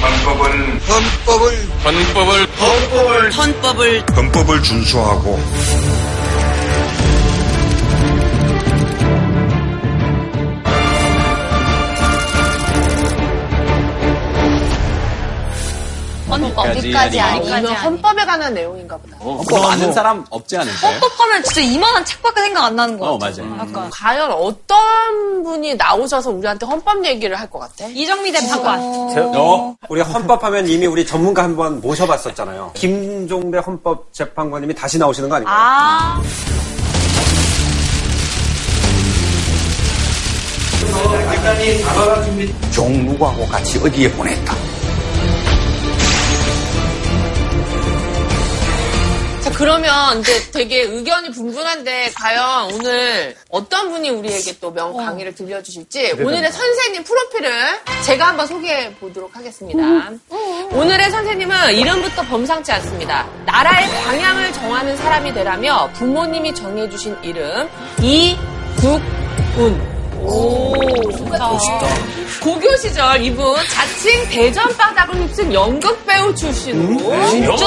헌법은 헌법을 헌법을 헌법을 헌법을 헌법을 준수하고 어디까지 이건 헌법에 관한 내용인가 보다. 헌법 아는 사람 없지 않을까요? 헌법하면 진짜 이만한 책밖에 생각 안 나는 거 어, 같아. 맞아요. 약간 과연 어떤 분이 나오셔서 우리한테 헌법 얘기를 할 것 같아? 이정미 대법관. 어? 우리 헌법하면 이미 우리 전문가 한 번 모셔봤었잖아요. 김종배 헌법 재판관님이 다시 나오시는 거 아닌가요? 아, 종무하고 같이 어디에 보냈다. 자, 그러면 이제 되게 의견이 분분한데, 과연 오늘 어떤 분이 우리에게 또 명 강의를 들려주실지, 오늘의 선생님 프로필을 제가 한번 소개해 보도록 하겠습니다. 오늘의 선생님은 이름부터 범상치 않습니다. 나라의 방향을 정하는 사람이 되라며 부모님이 정해주신 이름, 이국훈. 오, 멋있다. 고교 시절 이분 자칭 대전 바닥을 휩쓴 연극 배우 출신으로. 진짜?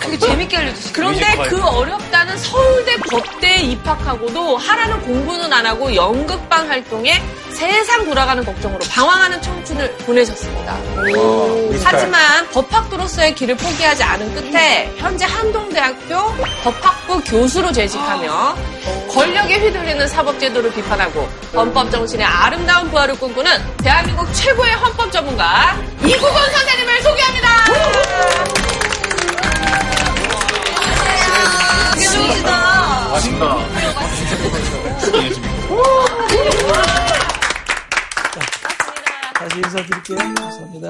되게 재밌게 알려주시네. 그런데 그 어렵다는 서울대 법대에 입학하고도 하라는 공부는 안 하고 연극반 활동에 세상 돌아가는 걱정으로 방황하는 청춘을 보내셨습니다. 하지만 법학도로서의 길을 포기하지 않은 끝에 현재 한동대학교 법학부 교수로 재직하며 권력에 휘둘리는 사법제도를 비판하고 헌법 정신의 아름다운 부활을 꿈꾸는 대한민국 최고의 헌법 전문가 이국원 선생님을 소개합니다. 좋으시다. 맛있다. 다시 인사드릴게요. 감사합니다.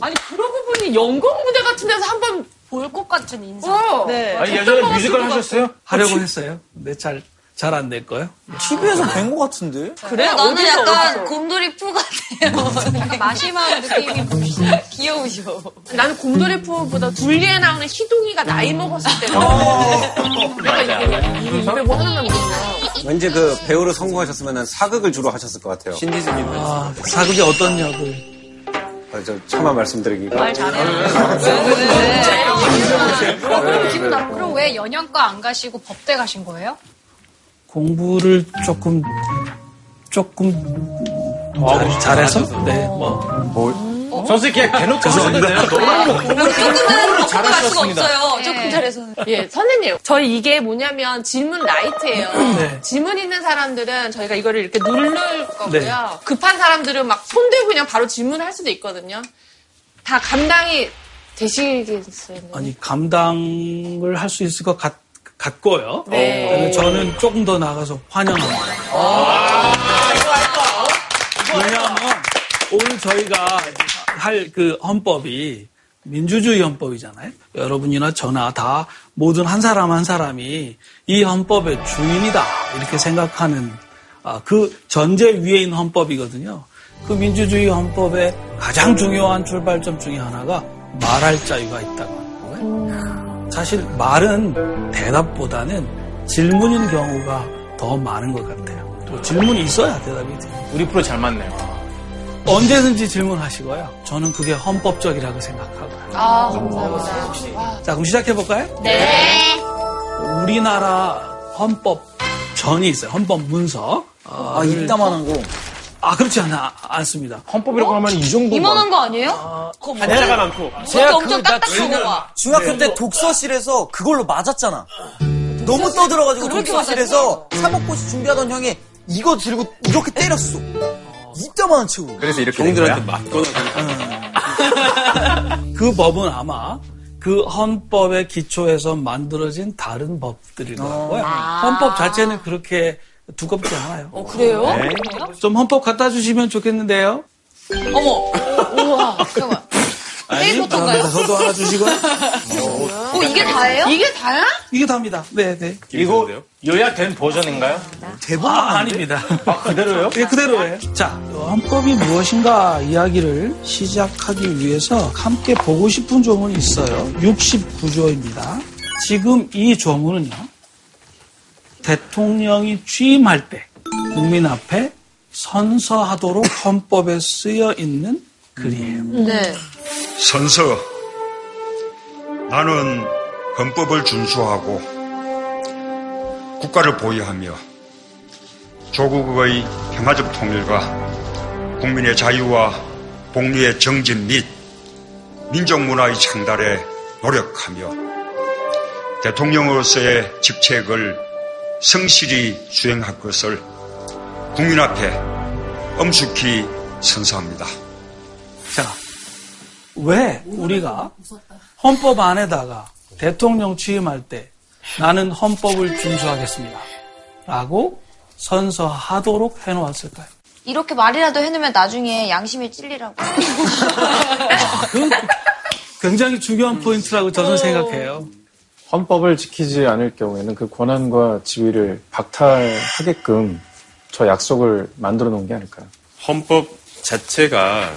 아니 그러고 보니 연극 무대 같은 데서 한번 볼것 같은 인사. 어. 네. 아니, 예전에 뮤지컬 하셨어요? 하려고 했어요. 근데 잘, 잘 안 될 거예요. TV에서 뵌 것 같은데? 그래? 어, 나는 어디서, 약간 어디서? 곰돌이 푸 같아요. 약간 마시마우 느낌이 귀여우셔. 나는 곰돌이 푸보다 둘리에 나오는 희동이가 나이 먹었을 때는 약간 이게 입에 뭐 하나만 묻나 왠지 그 배우로 성공하셨으면 사극을 주로 하셨을 것 같아요. 신디즈님. 아, 사극이 어떤 역을. 아, 저 차마 말씀드리기가. 말 잘해요. 네, 기분 나. 그럼 왜 연영과 안 가시고 법대 가신 거예요? 공부를 조금, 조금, 잘, 잘해서? 네, 뭐. 선생님 그냥 대놓고 돼요. 너무 조금은 잘할 수가. 없어요. 조금 잘해서는. 예, 선생님. 저희 이게 뭐냐면 질문 라이트예요. 네. 질문 있는 사람들은 저희가 이거를 이렇게 누를 거고요. 네. 급한 사람들은 막 손 들고 그냥 바로 질문할 수도 있거든요. 다 감당이 되시겠어요? 아니, 감당을 할 수 있을 것 같, 같고요. 네. 저는 조금 더 나가서 환영합니다. 왜냐하면 오늘 저희가 할 그 헌법이 민주주의 헌법이잖아요. 여러분이나 저나 다 모든 한 사람 한 사람이 이 헌법의 주인이다 이렇게 생각하는 아, 그 전제 위에 있는 헌법이거든요. 그 민주주의 헌법의 가장 중요한 출발점 중에 하나가 말할 자유가 있다고 하는 거예요. 사실 말은 대답보다는 질문인 경우가 더 많은 것 같아요. 또 질문이 있어야 대답이 돼요. 우리 프로 잘 맞네요. 언제든지 질문하시고요. 저는 그게 헌법적이라고 생각하고요. 아, 감사합니다. 자, 그럼 시작해볼까요? 네. 우리나라 헌법 전이 있어요. 헌법 문서. 어, 아, 이따만한 거. 아, 그렇지 않아, 않습니다. 헌법이라고 하면 이 정도. 이만한 거 아니에요? 그거 뭐? 한자가 많고. 그것도 엄청 딱딱한 거 봐. 중학교 때 독서실에서 그걸로 맞았잖아. 너무 떠들어가지고 그렇게 독서실에서 사법고시 준비하던 형이 이거 들고 이렇게 때렸어. 이따만한 책으로. 그래서 이렇게 종들한테 맞거나. 그 법은 아마 그 헌법의 기초에서 만들어진 다른 법들일 아. 거고요. 헌법 자체는 그렇게 두껍지 않아요. 어, 그래요? 좀 헌법 갖다 주시면 좋겠는데요. 어머. 우와. 잠깐만. 감사합니다. 저도 하나 주시고요. 어, 이게 다예요? 이게 다야? 이게 답니다. 네, 네. 이거 요약된 버전인가요? 대본 아, 아닙니다. 아, 그대로요? 예, 그대로예요. 자, 헌법이 무엇인가 이야기를 시작하기 위해서 함께 보고 싶은 조문이 있어요. 69조입니다. 지금 이 조문은요, 대통령이 취임할 때 국민 앞에 선서하도록 헌법에 쓰여 있는 글이에요. 네. 선서 나는 헌법을 준수하고 국가를 보유하며 조국의 평화적 통일과 국민의 자유와 복리의 정진 및 민족 문화의 창달에 노력하며 대통령으로서의 직책을 성실히 수행할 것을 국민 앞에 엄숙히 선서합니다. 자, 왜 우리가 헌법 안에다가 대통령 취임할 때 나는 헌법을 준수하겠습니다. 라고 선서하도록 해놓았을까요? 이렇게 말이라도 해놓으면 나중에 양심이 찔리라고. 그 굉장히 중요한 포인트라고 저는 생각해요. 헌법을 지키지 않을 경우에는 그 권한과 지위를 박탈하게끔 저 약속을 만들어 놓은 게 아닐까요? 헌법 자체가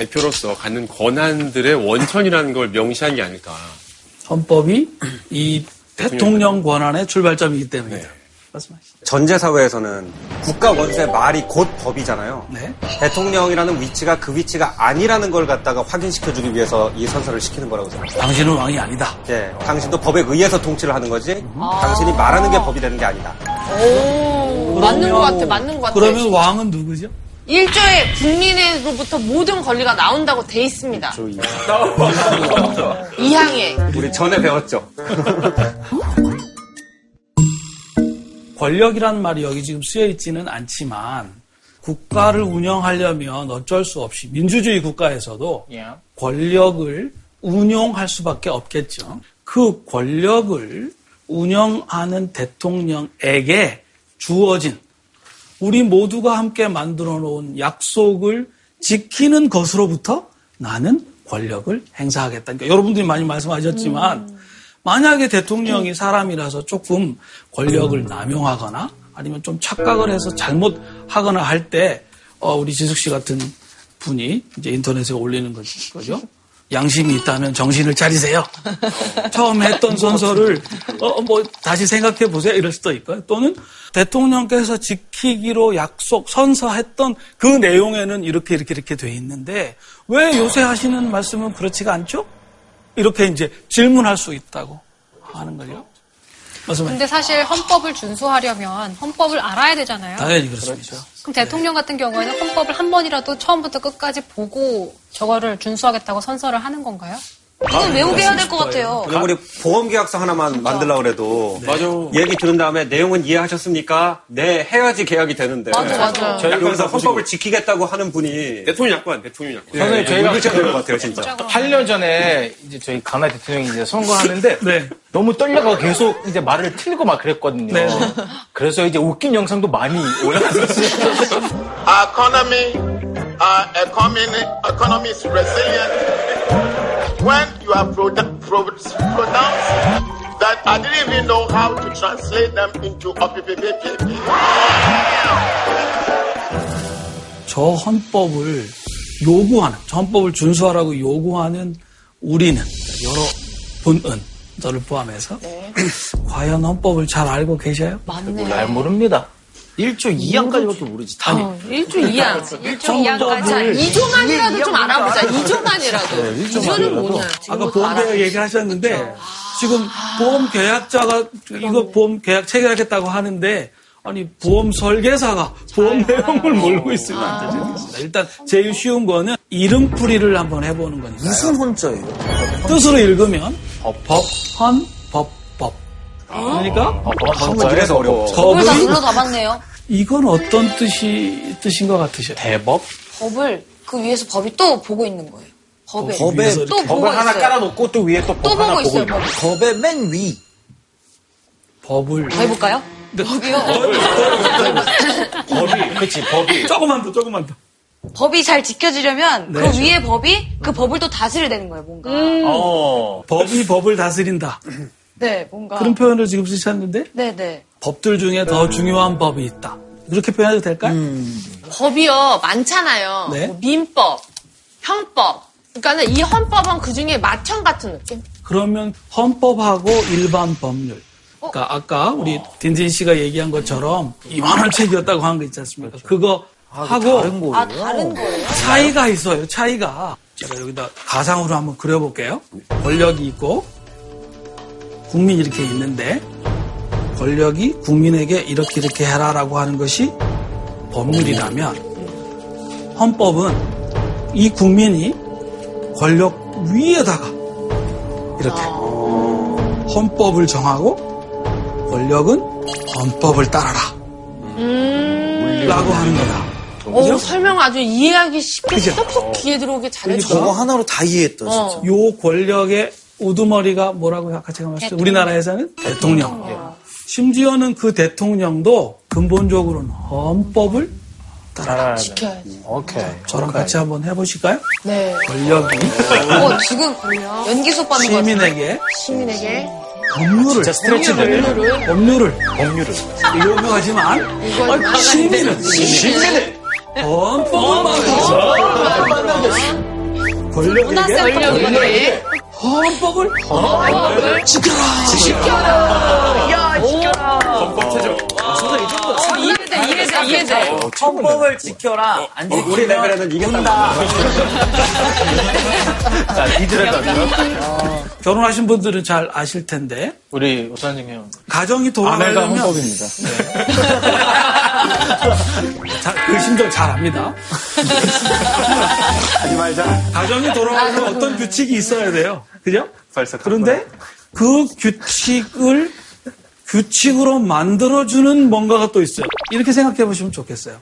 대표로서 갖는 권한들의 원천이라는 걸 명시한 게 아닐까. 헌법이 이 대통령 권한의 출발점이기 때문이다. 말씀하시죠. 전제 사회에서는 국가 원수의 말이 곧 법이잖아요. 네. 대통령이라는 위치가 그 위치가 아니라는 걸 갖다가 확인시켜주기 위해서 이 선서를 시키는 거라고 생각해요. 당신은 왕이 아니다. 예, 당신도 법에 의해서 통치를 하는 거지, 당신이 말하는 게 법이 되는 게 아니다. 오, 맞는 것 같아, 맞는 것 같아. 그러면 왕은 누구죠? 일조에 국민으로부터 모든 권리가 나온다고 돼 있습니다. 이항에. 우리 전에 배웠죠. 권력이라는 말이 여기 지금 쓰여 있지는 않지만 국가를 운영하려면 어쩔 수 없이 민주주의 국가에서도 권력을 운용할 수밖에 없겠죠. 그 권력을 운영하는 대통령에게 주어진 우리 모두가 함께 만들어 놓은 약속을 지키는 것으로부터 나는 권력을 행사하겠다. 그러니까 여러분들이 많이 말씀하셨지만 만약에 대통령이 사람이라서 조금 권력을 남용하거나 아니면 좀 착각을 해서 잘못하거나 할 때, 어, 우리 지숙 씨 같은 분이 이제 인터넷에 올리는 거- 거죠. 양심이 있다면 정신을 차리세요. 처음 했던 선서를 어, 뭐 다시 생각해 보세요. 이럴 수도 있고요. 또는 대통령께서 지키기로 약속 선서했던 그 내용에는 이렇게 이렇게 이렇게 돼 있는데 왜 요새 하시는 말씀은 그렇지가 않죠? 이렇게 이제 질문할 수 있다고 하는 거죠. 근데 사실 헌법을 준수하려면 헌법을 알아야 되잖아요. 당연히 그렇습니다. 그 럼 대통령 같은 경우에는 헌법을 한 번이라도 처음부터 끝까지 보고 저거를 준수하겠다고 선서를 하는 건가요? 이건 외우게 해야 될 것 같아요. 그럼 우리 보험계약서 하나만 만들려고 그래도 맞아. 얘기 들은 다음에 내용은 이해하셨습니까? 네, 해야지 계약이 되는데. 맞아, 맞아. 그래서 헌법을 지키겠다고 하는 분이 대통령 약관, 대통령 약관. 선생님, 저희가 읽으셔야 될것 같아요, 진짜. 8년 전에 이제 저희 가나 대통령이 이제 선거하는데 네. 너무 떨려가 계속 이제 말을 틀고 막 그랬거든요. 네. 그래서 이제 웃긴 영상도 많이 올라갔었어요. Our economy, our economy, economy is resilient. When you are produ- pro- pronouncing that I didn't even know how to translate them into. 저 헌법을 요구하는, 저 헌법을 준수하라고 요구하는 우리는, 여러 분은, 저를 포함해서, 과연 헌법을 잘 알고 계셔요? 잘 모릅니다. 1조 2항까지밖에 모르지. 다. 어, 1조 2항. 1조 2항까지. 자, 2조만이라도 좀 알아보자. 2조만이라도. 2조는 뭐냐. 아까 지금부터 보험 계약 알아보자. 얘기하셨는데, 지금 보험 계약자가 이거 보험 계약 체결하겠다고 하는데, 아니, 보험 설계사가 보험 내용을 모르고 있으면 안 되죠. 일단, 제일 쉬운 거는 이름풀이를 한번 해보는 거니까. 무슨 혼자예요? 뜻으로 읽으면, 법, 헌, 법, 법. 그러니까, 한번 이래서 어려워. 법을 다 법의, 눌러 담았네요. 이건 어떤 뜻이, 뜻인 것 같으셔요? 대법? 법을 그 위에서 법이 또 보고 있는 거예요. 법에. 법에, 위에서 또 보고 법을 하나 있어요. 깔아놓고 또 위에 또법또 하나 보고 있어요. 있는 법을. 법의 맨 위. 법을. 더 해볼까요? 법이요. 법이, 그치, 법이. 조금만 더, 조금만 더. 법이 잘 지켜지려면 네. 그 위에 법이 그 법을 또 다스려야 되는 거예요. 뭔가. 어. 법이 법을 다스린다. 네, 뭔가. 그런 표현을 지금 쓰셨는데, 네, 네. 법들 중에 더 중요한 법이 있다. 그렇게 표현해도 될까요? 법이요, 많잖아요. 네. 뭐 민법, 형법. 그러니까는 이 헌법은 그 중에 마천 같은 느낌? 그러면 헌법하고 일반 법률. 그러니까 아까 우리 딘딘 씨가 얘기한 것처럼 이만한 책이었다고 한 거 있지 않습니까? 그거 하고 다른 거예요? 아, 다른 거예요? 차이가 있어요. 차이가 제가 여기다 가상으로 한번 그려볼게요. 권력이 있고 국민이 이렇게 있는데 권력이 국민에게 이렇게 이렇게 해라라고 하는 것이 법률이라면 헌법은 이 국민이 권력 위에다가 이렇게 헌법을 정하고 권력은 헌법을 따라라 라고 하는 거야. 오, 그죠? 설명 아주 이해하기 쉽게 그죠? 쏙쏙 귀에 들어오게 잘해줘. 저거 하나로 다 이해했다, 진짜. 어. 요 권력의 우두머리가 뭐라고 아까 제가 말했죠? 우리나라에서는 대통령. 심지어는 그 대통령도 근본적으로는 헌법을 따라 지켜야지. 오케이. 저랑 같이 한번 해보실까요? 네. 권력이 어, 지금 연기 수업 받는 거. 시민에게 시민에게 법률을 스트레치 되네. 법률을 법률을. 요구하지만 요구하지만 시민은 시민의 헌법을 만들었어. 권력에게 권력에게 헌법을 이해돼, 이해돼, 이해돼. 헌법을 지켜라. 안 지키면 우리 레벨에는 이겼다. 자, 이들의 답이요. 결혼하신 분들은 잘 아실 텐데. 우리 오사님 형. 가정이 아내가 돌아가려면 헌법입니다. 자, 그 심정 잘 압니다. 하지 말자. 가정이 돌아가려면 어떤 규칙이 있어야 돼요. 그죠? 벌써 그런데 그 규칙을 규칙으로 만들어주는 뭔가가 또 있어요. 이렇게 생각해 보시면 좋겠어요.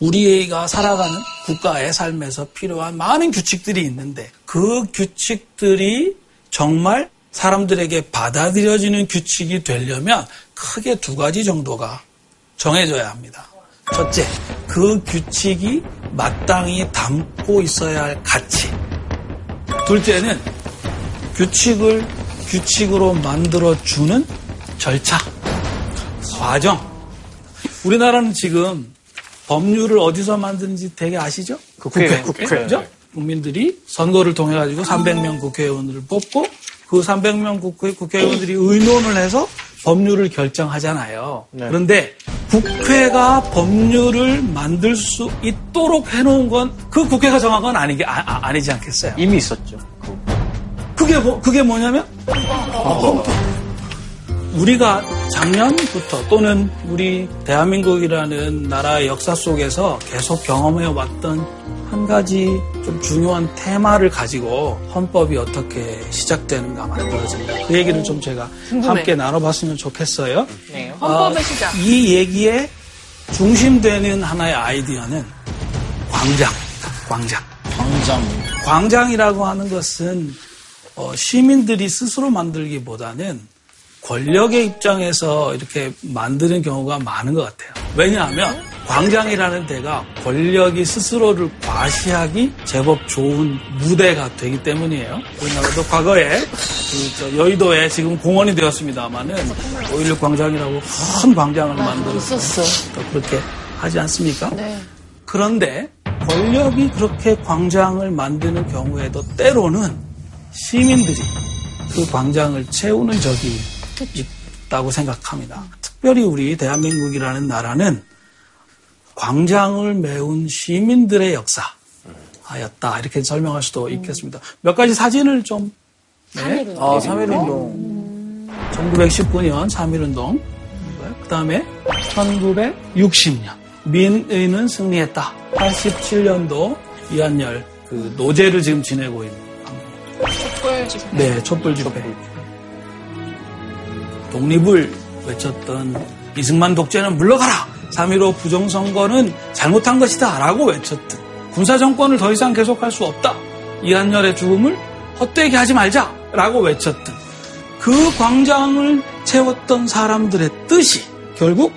우리가 살아가는 국가의 삶에서 필요한 많은 규칙들이 있는데 그 규칙들이 정말 사람들에게 받아들여지는 규칙이 되려면 크게 두 가지 정도가 정해져야 합니다. 첫째, 그 규칙이 마땅히 담고 있어야 할 가치. 둘째는 규칙을 규칙으로 만들어주는 절차, 과정. 우리나라는 지금 법률을 어디서 만드는지 되게 아시죠? 국회. 국회. 국회. 그죠? 국민들이 선거를 통해 가지고 300명 국회의원을 뽑고 그 300명 국회, 국회의원들이 의논을 해서 법률을 결정하잖아요. 네. 그런데 국회가 법률을 만들 수 있도록 해놓은 건 그 국회가 정한 건 아니, 아, 아, 니지 않겠어요? 이미 있었죠. 그게 뭐, 그게 뭐냐면 헌법. 우리가 작년부터 또는 우리 대한민국이라는 나라의 역사 속에서 계속 경험해 왔던 한 가지 좀 중요한 테마를 가지고 헌법이 어떻게 시작되는가 만들어진다. 그 얘기를 좀 제가 궁금해. 함께 나눠봤으면 좋겠어요. 헌법의 어, 시작. 이 얘기에 중심되는 하나의 아이디어는 광장, 광장. 광장. 광장이라고 하는 것은 어, 시민들이 스스로 만들기보다는 권력의 입장에서 이렇게 만드는 경우가 많은 것 같아요. 왜냐하면 광장이라는 데가 권력이 스스로를 과시하기 제법 좋은 무대가 되기 때문이에요. 우리나라도 과거에 그저 여의도에 지금 공원이 되었습니다만은 5.16 광장이라고 큰 광장을 만들어서 있었어. 또 그렇게 하지 않습니까? 네. 그런데 권력이 그렇게 광장을 만드는 경우에도 때로는 시민들이 그 광장을 채우는 적이 있다고 생각합니다. 특별히 우리 대한민국이라는 나라는 광장을 메운 시민들의 역사하였다. 이렇게 설명할 수도 있겠습니다. 몇 가지 사진을 좀. 네. 아, 3.1운동. 1919년 3.1운동. 그 다음에 1960년. 민의는 승리했다. 87년도 이한열 그 노제를 지금 지내고 있는 촛불 집회. 네, 촛불 집회. 독립을 외쳤던 이승만 독재는 물러가라! 3.15 부정선거는 잘못한 것이다! 라고 외쳤던 군사정권을 더 이상 계속할 수 없다! 이한열의 죽음을 헛되게 하지 말자! 라고 외쳤던 그 광장을 채웠던 사람들의 뜻이 결국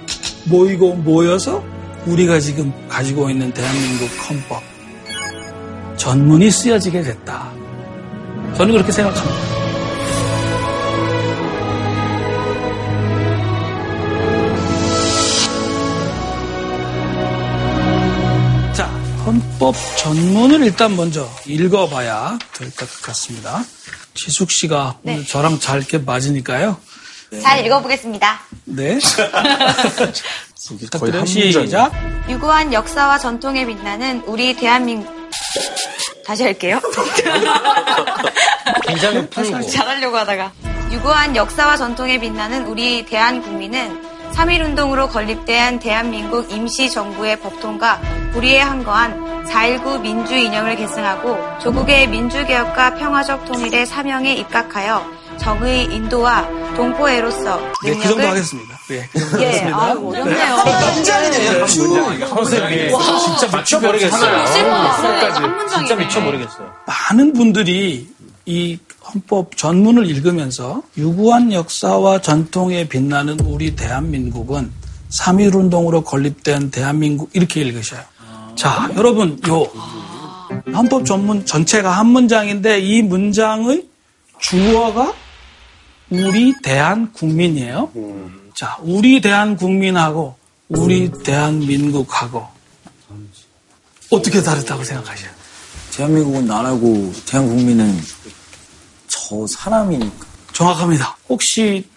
모이고 모여서 우리가 지금 가지고 있는 대한민국 헌법 전문이 쓰여지게 됐다. 저는 그렇게 생각합니다. 헌법 전문을 일단 먼저 읽어봐야 될 것 같습니다. 지숙 씨가 오늘 저랑 잘 이렇게 맞으니까요. 잘 읽어보겠습니다. 네. 거의 한 시작. 유구한 역사와 전통에 빛나는 우리 대한민국 다시 할게요. 긴장을 풀고. 잘하려고 하다가 유구한 역사와 전통에 빛나는 우리 대한국민은 3.1운동으로 건립된 대한민국 임시정부의 법통과 불의에 항거한 4.19 민주 이념을 계승하고 조국의 민주개혁과 평화적 통일의 사명에 입각하여 정의 인도와 동포애로서 네, 그 정도 하겠습니다. 네, 그 정도 예, 하겠습니다. 아, 어렵네요. 긴장이네요. 선생님 진짜 미쳐버리겠어요. 진짜 미쳐버리겠어요. 많은 분들이 이 헌법 전문을 읽으면서 유구한 역사와 전통에 빛나는 우리 대한민국은 3.1운동으로 건립된 대한민국 이렇게 읽으셔요. 자, 여러분, 요 헌법 전문 전체가 한 문장인데 이 문장의 주어가 우리 대한 국민이에요. 자, 우리 대한 국민하고 우리 대한민국하고 어떻게 다르다고 생각하셔요? 대한민국은 나라고 대한국민은 저 사람이니까. 정확합니다. 혹시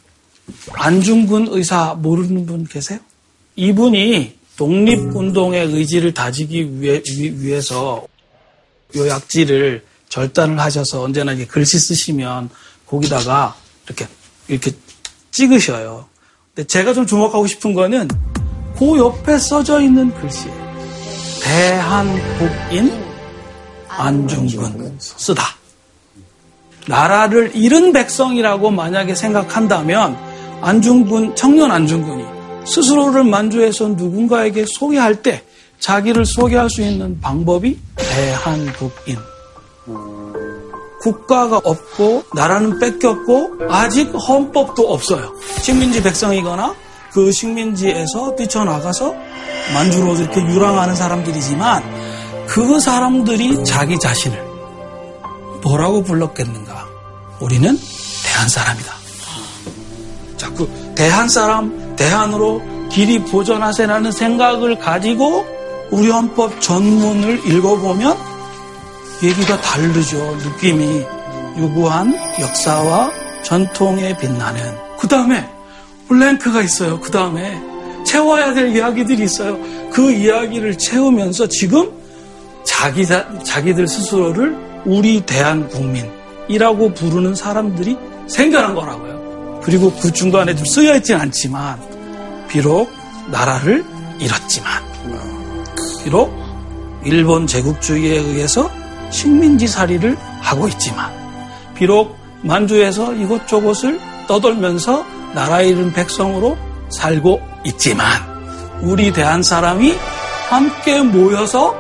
안중근 의사 모르는 분 계세요? 이분이 독립운동의 의지를 다지기 위해, 위, 서 요약지를 절단을 하셔서 언제나 이렇게 글씨 쓰시면 거기다가 이렇게 이렇게 찍으셔요. 근데 제가 좀 주목하고 싶은 거는 그 옆에 써져 있는 글씨예요. 대한국인 안중근 쓰다. 나라를 잃은 백성이라고 만약에 생각한다면 안중근 청년 안중근이 스스로를 만주해서 누군가에게 소개할 때 자기를 소개할 수 있는 방법이 대한국인. 국가가 없고 나라는 뺏겼고 아직 헌법도 없어요. 식민지 백성이거나 그 식민지에서 뛰쳐나가서 만주로 이렇게 유랑하는 사람들이지만 그 사람들이 자기 자신을 뭐라고 불렀겠는가? 우리는 대한 사람이다. 자꾸 대한 사람, 대한으로 길이 보존하세라는 생각을 가지고 우리 헌법 전문을 읽어보면 얘기가 다르죠. 느낌이 유구한 역사와 전통에 빛나는. 그 다음에 블랭크가 있어요. 그 다음에 채워야 될 이야기들이 있어요. 그 이야기를 채우면서 지금 자기, 자기들 스스로를 우리 대한 국민이라고 부르는 사람들이 생겨난 거라고요. 그리고 그 중간에 좀 쓰여 있진 않지만, 비록 나라를 잃었지만, 비록 일본 제국주의에 의해서 식민지 살이를 하고 있지만, 비록 만주에서 이곳저곳을 떠돌면서 나라 잃은 백성으로 살고 있지만, 우리 대한 사람이 함께 모여서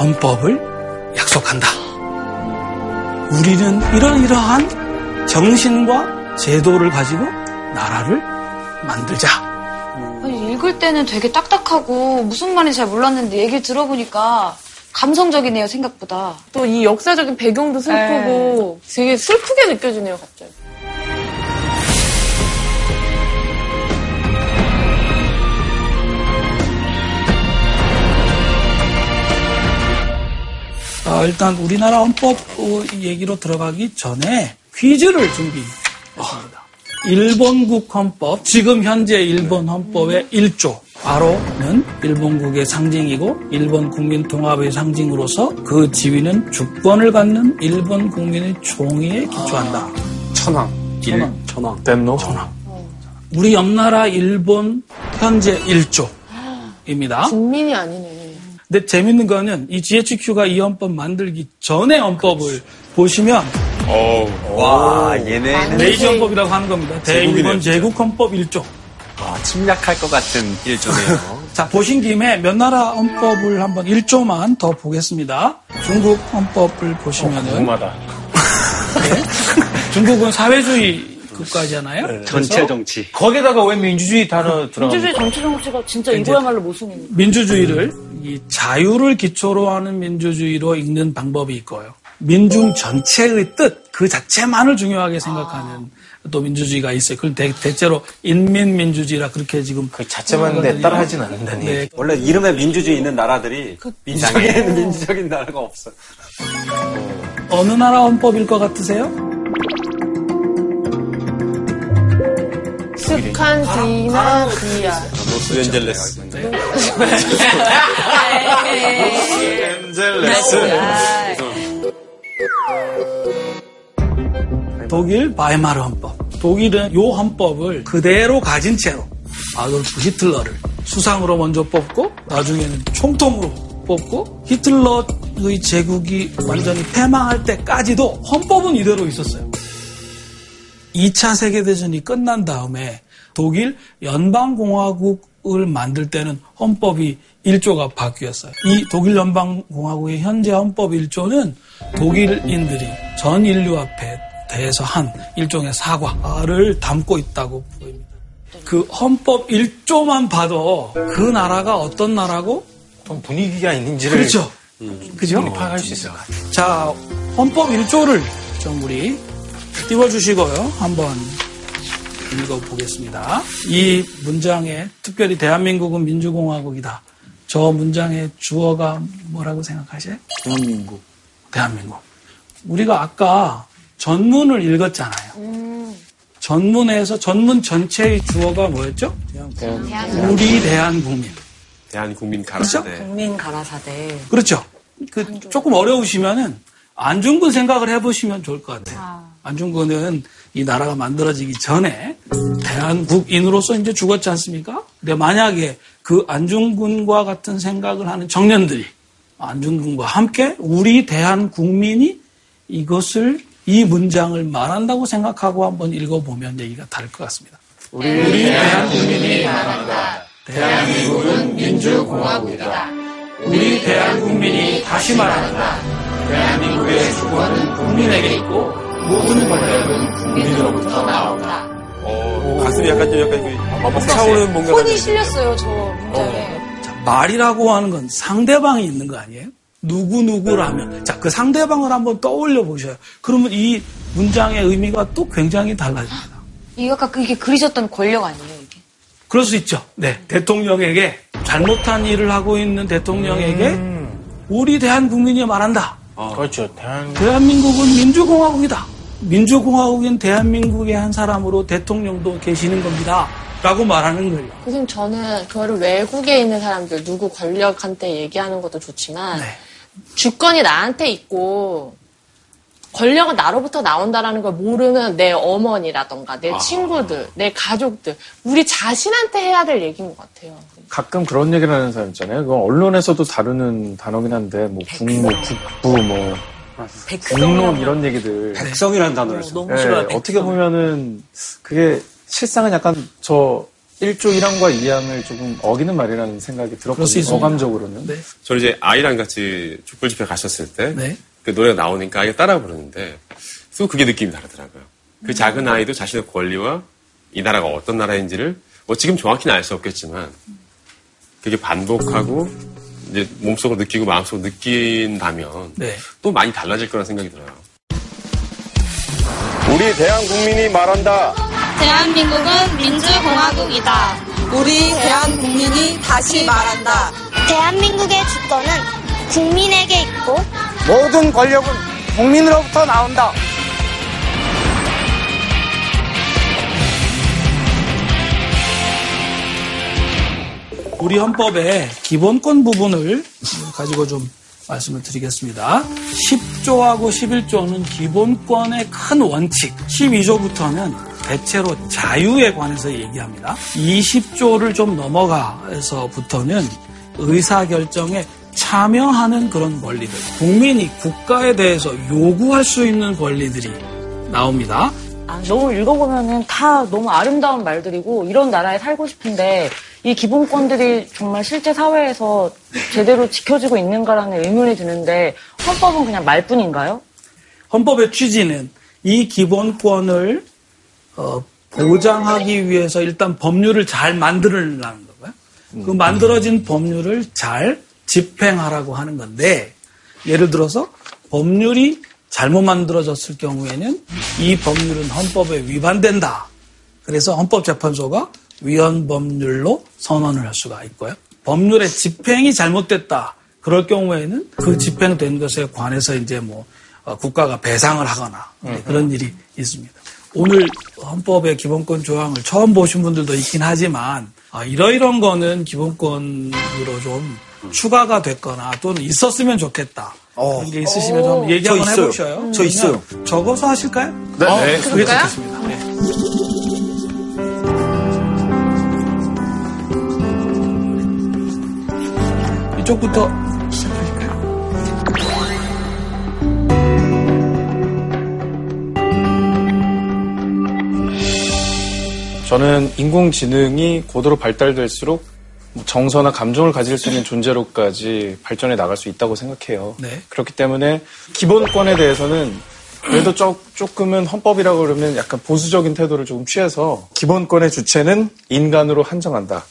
헌법을 약속한다. 우리는 이러이러한 정신과 제도를 가지고 나라를 만들자. 아니, 읽을 때는 되게 딱딱하고 무슨 말인지 잘 몰랐는데 얘기 들어보니까 감성적이네요, 생각보다. 또 이 역사적인 배경도 슬프고 되게 슬프게 느껴지네요, 갑자기. 아, 일단 우리나라 헌법 얘기로 들어가기 전에 퀴즈를 준비했습니다. 일본국 헌법, 지금 현재 일본 헌법의 1조, 바로는 일본국의 상징이고 일본 국민 통합의 상징으로서 그 지위는 주권을 갖는 일본 국민의 총의에 기초한다. 천황. 천황. 천황. 덴노? 천황. 우리 옆나라 일본 현재 1조입니다. 국민이 아니네. 근데 재밌는 거는 이 GHQ가 이 헌법 만들기 전에 헌법을 보시면 와, 얘네는 레이지 헌법이라고 하는 겁니다. 대일본 제국 헌법 1조. 아, 침략할 것 같은 일조네요. 자, 보신 김에 몇 나라 헌법을 한번 1조만 더 보겠습니다. 중국 헌법을 보시면은 궁금하다. 중국은 사회주의 국가잖아요. 전체 정치. 거기다가 왜 민주주의 단어 들어가? 민주주의 정치 정치가 진짜 이거야말로 모순입니다. 민주주의를 이 자유를 기초로 하는 민주주의로 읽는 방법이 있고요. 민중 전체의 뜻 그 자체만을 중요하게 생각하는 또 민주주의가 있어요. 그걸 대, 대체로 인민민주주의라 그렇게 지금 그 자체만 내 따라하진 않는다니. 네, 원래 이름에 민주주의 있는 나라들이 민주적인 민주적인 나라가 없어. 어느 나라 헌법일 것 같으세요? 익숙한 D나 D야. 로스앤젤레스. 독일 바이마르 헌법. 독일은 요 헌법을 그대로 가진 채로 아돌프 히틀러를 수상으로 먼저 뽑고 나중에는 총통으로 뽑고 히틀러의 제국이 완전히 패망할 때까지도 헌법은 이대로 있었어요. 2차 세계대전이 끝난 다음에 독일 연방공화국을 만들 때는 헌법이 1조가 바뀌었어요. 이 독일 연방공화국의 현재 헌법 1조는 독일인들이 전 인류 앞에 대해서 한 일종의 사과를 담고 있다고 보입니다. 그 헌법 1조만 봐도 그 나라가 어떤 나라고 어떤 분위기가 있는지를 그렇죠. 그죠? 파악할 수 있을 것 같아요. 자, 헌법 1조를 좀 우리 띄워주시고요. 한번 읽어보겠습니다. 이 문장에 특별히 대한민국은 민주공화국이다. 저 문장의 주어가 뭐라고 생각하세요? 대한민국. 대한민국. 우리가 아까 전문을 읽었잖아요. 전문에서 전문 전체의 주어가 뭐였죠? 우리 대한국민. 대한국민 그렇죠? 가라사대. 국민 가라사대. 그렇죠. 그 조금 어려우시면은 안중근 생각을 해보시면 좋을 것 같아요. 안중근은 이 나라가 만들어지기 전에 대한국인으로서 이제 죽었지 않습니까? 근데 만약에 그 안중근과 같은 생각을 하는 청년들이 안중근과 함께 우리 대한국민이 이것을 이 문장을 말한다고 생각하고 한번 읽어보면 얘기가 다를 것 같습니다. 우리, 대한국민이 말한다. 대한민국은 민주공화국이다. 우리 대한국민이 다시 말한다. 대한민국의 주권은 국민에게 있고 모든 권력은 국민으로부터 나온다. 어, 가슴이 약간 좀 약간 그막 차오르는 뭔가. 혼이 실렸어요, 저 문장에. 자, 말이라고 하는 건 상대방이 있는 거 아니에요? 누구누구라면. 자, 그 상대방을 한번 떠올려 보셔요. 그러면 이 문장의 의미가 또 굉장히 달라집니다. 이거 아까 이게 그리셨던 권력 아니에요, 이게? 그럴 수 있죠. 네. 대통령에게 잘못한 일을 하고 있는 대통령에게 우리 대한국민이 말한다. 그렇죠. 대한 대한민국은 민주공화국이다. 민주공화국인 대한민국의 한 사람으로 대통령도 계시는 겁니다. 라고 말하는 거예요. 선생님, 저는 그거를 외국에 있는 사람들, 누구 권력한테 얘기하는 것도 좋지만, 네. 주권이 나한테 있고, 권력은 나로부터 나온다라는 걸 모르는 내 어머니라던가, 내 친구들, 내 가족들, 우리 자신한테 해야 될 얘기인 것 같아요. 가끔 그런 얘기를 하는 사람 있잖아요. 그건 언론에서도 다루는 단어긴 한데, 뭐, 국무, 국부, 뭐, 공론 이런 얘기들. 백성이라는 단어를 써. 예, 싫어요. 어떻게 보면은, 그게 실상은 약간 저 1조 1항과 2항을 조금 어기는 말이라는 생각이 들었거든요. 어감적으로는. 네. 저는 이제 아이랑 같이 촛불 집회 갔었을 때, 네. 그 노래가 나오니까 아이가 따라 부르는데, 또 그게 느낌이 다르더라고요. 그 작은 아이도 자신의 권리와 이 나라가 어떤 나라인지를, 뭐 지금 정확히는 알 수 없겠지만, 그게 반복하고, 이제 몸속으로 느끼고 마음속으로 느낀다면, 네. 또 많이 달라질 거라는 생각이 들어요. 우리 대한 국민이 말한다. 대한민국은 민주공화국이다. 우리 대한국민이 다시 말한다. 대한민국의 주권은 국민에게 있고 모든 권력은 국민으로부터 나온다. 우리 헌법의 기본권 부분을 가지고 좀 말씀을 드리겠습니다. 10조하고 11조는 기본권의 큰 원칙, 12조부터는 대체로 자유에 관해서 얘기합니다. 20조를 좀 넘어가서부터는 의사결정에 참여하는 그런 권리들, 국민이 국가에 대해서 요구할 수 있는 권리들이 나옵니다. 아, 너무 읽어보면은 다 너무 아름다운 말들이고 이런 나라에 살고 싶은데 이 기본권들이 정말 실제 사회에서 제대로 지켜지고 있는가라는 의문이 드는데 헌법은 그냥 말뿐인가요? 헌법의 취지는 이 기본권을 어, 보장하기 위해서 일단 법률을 잘 만들어내는 거고요. 그 만들어진 법률을 잘 집행하라고 하는 건데 예를 들어서 법률이 잘못 만들어졌을 경우에는 이 법률은 헌법에 위반된다. 그래서 헌법재판소가 위헌 법률로 선언을 할 수가 있고요. 법률의 집행이 잘못됐다. 그럴 경우에는 그 집행된 것에 관해서 이제 뭐 어, 국가가 배상을 하거나 네, 그런 일이 있습니다. 오늘 헌법의 기본권 조항을 처음 보신 분들도 있긴 하지만 아, 이러이런 거는 기본권으로 좀 추가가 됐거나 또는 있었으면 좋겠다. 그런 게 있으시면 좀 얘기 저 한번. 해보셔요. 저 있어요. 적어서 하실까요? 네. 어, 네. 그게? 좋겠습니다. 네. 이쪽부터 시작할까요? 저는 인공지능이 고도로 발달될수록 뭐 정서나 감정을 가질 수 있는 존재로까지 발전해 나갈 수 있다고 생각해요. 네. 그렇기 때문에 기본권에 대해서는 그래도 조, 조금은 헌법이라고 그러면 약간 보수적인 태도를 조금 취해서 기본권의 주체는 인간으로 한정한다.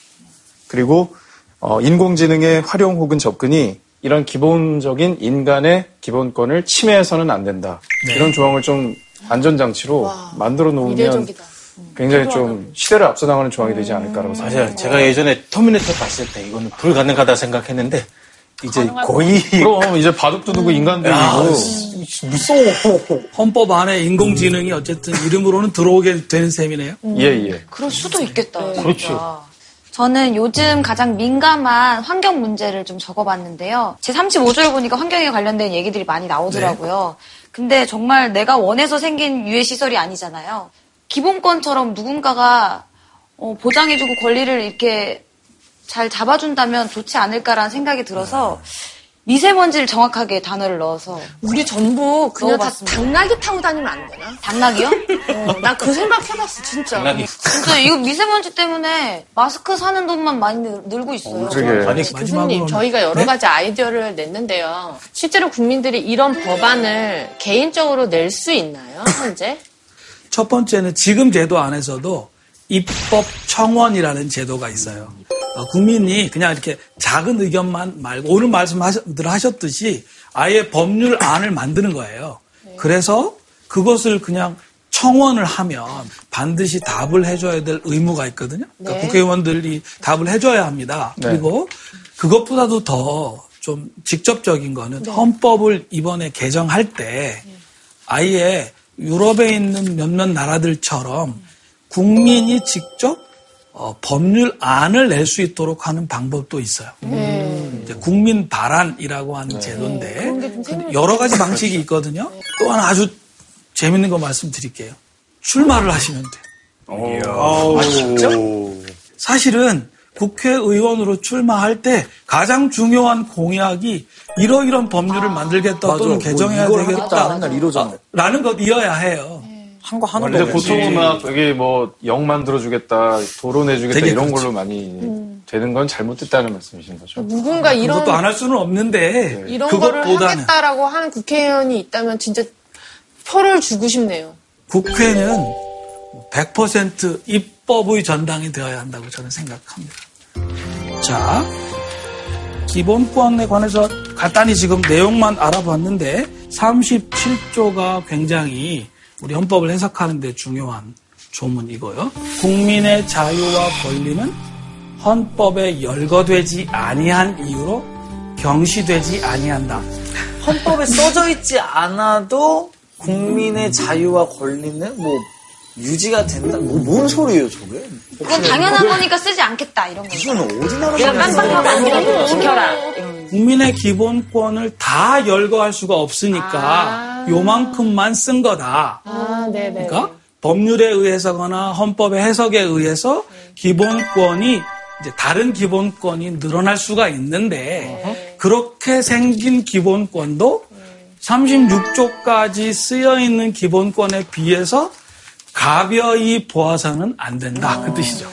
그리고 어, 인공지능의 활용 혹은 접근이 이런 기본적인 인간의 기본권을 침해해서는 안 된다. 네. 이런 조항을 좀 안전장치로 만들어 놓으면 이례적이다. 굉장히 좀 시대를 앞서 나가는 조항이 되지 않을까라고 생각합니다. 맞아요. 제가 예전에 터미네이터 봤을 때 이거는 불가능하다 생각했는데 이제 거의 그럼 이제 바둑도 두고 인간도 야, 이고 무서워. 헌법 안에 인공지능이 어쨌든 이름으로는 들어오게 되는 셈이네요. 예, 예. 그럴 수도 있겠다. 그렇죠. 저는 요즘 가장 민감한 환경 문제를 좀 적어봤는데요. 제 35조를 보니까 환경에 관련된 얘기들이 많이 나오더라고요. 근데 정말 내가 원해서 생긴 유해 시설이 아니잖아요. 기본권처럼 누군가가 어, 보장해주고 권리를 이렇게 잘 잡아준다면 좋지 않을까라는 생각이 들어서 미세먼지를 정확하게 단어를 넣어서 우리 전부 그냥 다 넣어봤습니다. 당나귀 타고 다니면 안 되나? 당나귀요? 어, 나 그 생각 해봤어, 진짜. 당나귀. 진짜 이거 미세먼지 때문에 마스크 사는 돈만 많이 늘- 늘고 있어요. 그러게. 아니 교수님, 저희가 여러 네? 가지 아이디어를 냈는데요. 실제로 국민들이 이런 법안을 개인적으로 낼 수 있나요, 현재? 첫 번째는 지금 제도 안에서도 입법 청원이라는 제도가 있어요. 어, 국민이 그냥 이렇게 작은 의견만 말고 오늘 말씀들 하셨듯이 아예 법률 안을 만드는 거예요. 그래서 그것을 그냥 청원을 하면 반드시 답을 해줘야 될 의무가 있거든요. 그러니까 네. 국회의원들이 답을 해줘야 합니다. 네. 그리고 그것보다도 더 좀 직접적인 거는 헌법을 이번에 개정할 때 아예 유럽에 있는 몇몇 나라들처럼 국민이 직접 어, 법률안을 낼 수 있도록 하는 방법도 있어요. 이제 국민 발안이라고 하는 제도인데 근데 여러 가지 방식이 있거든요. 또 하나 아주 재밌는 거 말씀드릴게요. 출마를 하시면 돼요. 아, 진짜? 사실은 국회의원으로 출마할 때 가장 중요한 공약이 이러이런 법률을 만들겠다 맞아. 또는 뭐 개정해야 되겠다 이러잖아요. 라는 것 이어야 해요. 한 거 하는 근데 거지. 보통은 막 여기 뭐영 만들어주겠다, 도로 내주겠다 되게 이런 그렇죠. 걸로 많이 되는 건 잘못됐다는 말씀이신 거죠. 누군가 이런, 그것도 안 할 수는 없는데 이런 거를 그것보다는 하겠다라고 하는 국회의원이 있다면 진짜 표를 주고 싶네요. 국회는 100% 입법의 전당이 되어야 한다고 저는 생각합니다. 자, 기본권에 관해서 간단히 지금 내용만 알아봤는데 37조가 굉장히 우리 헌법을 해석하는 데 중요한 조문이고요. 국민의 자유와 권리는 헌법에 열거되지 아니한 이유로 경시되지 아니한다. 헌법에 써져 있지 않아도 국민의 자유와 권리는 뭐 유지가 된다. 뭐, 뭔 소리예요, 저게? 그건 당연한 거니까 쓰지 않겠다 이런 거. 이건 어디 나라 그냥 깜빡하고 아니라도 지켜라. 국민의 기본권을 다 열거할 수가 없으니까 요만큼만 쓴 거다. 아, 네네. 그러니까 법률에 의해서거나 헌법의 해석에 의해서 기본권이 이제 다른 기본권이 늘어날 수가 있는데 그렇게 생긴 기본권도 36조까지 쓰여 있는 기본권에 비해서 가벼이 보아서는 안 된다 그 뜻이죠.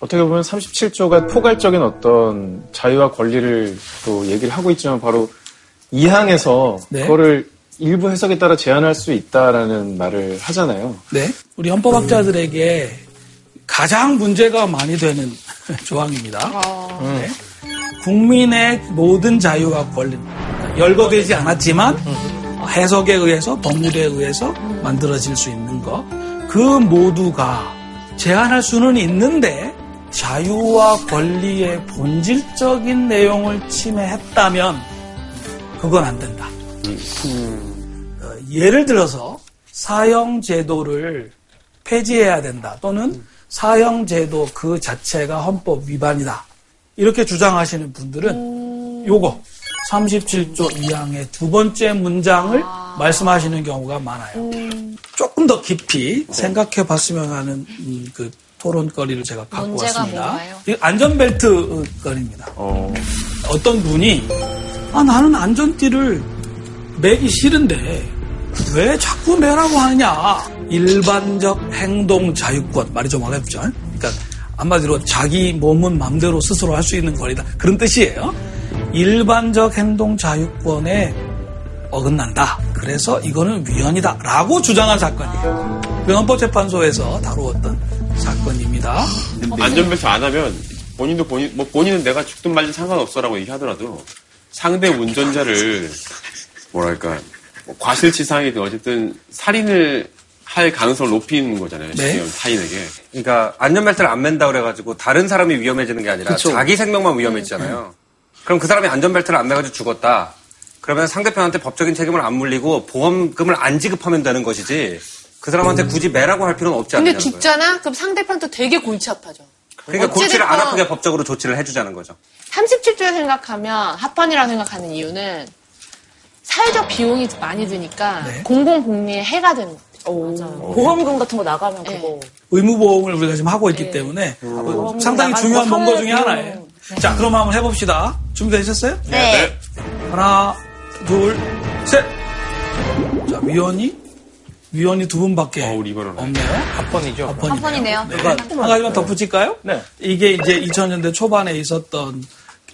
어떻게 보면 37조가 포괄적인 어떤 자유와 권리를 또 얘기를 하고 있지만 바로 2항에서 네. 그거를 일부 해석에 따라 제한할 수 있다라는 말을 하잖아요. 네, 우리 헌법학자들에게 가장 문제가 많이 되는 조항입니다. 네. 국민의 모든 자유와 권리는 열거되지 않았지만 해석에 의해서 법률에 의해서 만들어질 수 있는 것, 그 모두가 제한할 수는 있는데 자유와 권리의 본질적인 내용을 침해했다면 그건 안 된다. 어, 예를 들어서 사형 제도를 폐지해야 된다. 또는 사형 제도 그 자체가 헌법 위반이다. 이렇게 주장하시는 분들은 요거 37조 2항의 두 번째 문장을 말씀하시는 경우가 많아요. 조금 더 깊이 생각해 봤으면 하는 음, 그 토론거리를 제가 갖고 문제가 왔습니다. 뭔가요? 이 안전벨트 거리입니다. 어 떤 분이 아 나는 안전띠를 매기 싫은데 왜 자꾸 매라고 하느냐? 일반적 행동 자유권 말이 좀 어렵죠? 그러니까 한마디로 자기 몸은 마음대로 스스로 할 수 있는 권리다. 그런 뜻이에요. 일반적 행동 자유권에 어긋난다. 그래서 이거는 위헌이다. 라고 주장한 사건이에요. 그 헌법재판소에서 다루었던 사건입니다. 안전벨트 안 하면 본인도 본인 뭐 본인은 내가 죽든 말든 상관없어라고 얘기하더라도 상대 운전자를 뭐랄까 뭐 과실치상이든 어쨌든 살인을 할 가능성을 높이는 거잖아요. 네. 타인에게. 그러니까 안전벨트를 안 맨다 그래가지고 다른 사람이 위험해지는 게 아니라 그쵸. 자기 생명만 위험해지잖아요. 그럼 그 사람이 안전벨트를 안 매가지고 죽었다. 그러면 상대편한테 법적인 책임을 안 물리고 보험금을 안 지급하면 되는 것이지. 그 사람한테 굳이 매라고 할 필요는 없지 근데 않냐는 거예요. 죽잖아? 그럼 상대편도 되게 골치 아파져. 그러니까 골치를 안 아프게 법적으로 조치를 해주자는 거죠. 37조에 생각하면 합헌이라고 생각하는 이유는 사회적 비용이 많이 드니까 네. 공공복리에 해가 되는 거죠. 보험금 같은 거 나가면 그거 의무보험을 우리가 지금 하고 있기 때문에 보험금 상당히 중요한 사회 중에. 하나예요. 자, 그럼 한번 해봅시다. 준비되셨어요? 네. 하나, 둘, 셋. 자, 위원이 위원이 두 분밖에 없네요. 합헌이죠. 합헌이네요. 합헌이네요. 네. 한 가지만 덧붙일까요? 네. 이게 이제 2000년대 초반에 있었던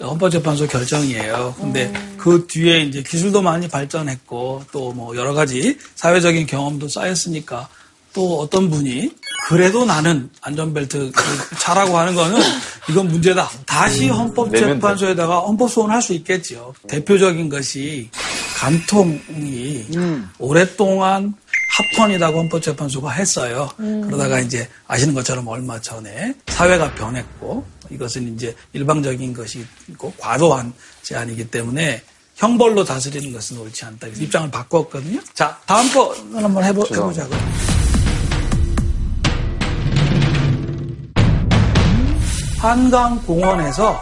헌법재판소 결정이에요. 근데 그 뒤에 이제 기술도 많이 발전했고 또 뭐 여러 가지 사회적인 경험도 쌓였으니까 또 어떤 분이 그래도 나는 안전벨트 그 차라고 하는 거는 이건 문제다. 다시 헌법재판소에다가 헌법소원을 할수 있겠죠. 대표적인 것이 간통이 오랫동안 합헌이라고 헌법재판소가 했어요. 음. 그러다가 이제 아시는 것처럼 얼마 전에 사회가 변했고 이것은 이제 일방적인 것이 고 과도한 제한이기 때문에 형벌로 다스리는 것은 옳지 않다. 그래서 입장을 바꿨거든요. 자, 다음 거 한번 해보, 해보자고요. 한강 공원에서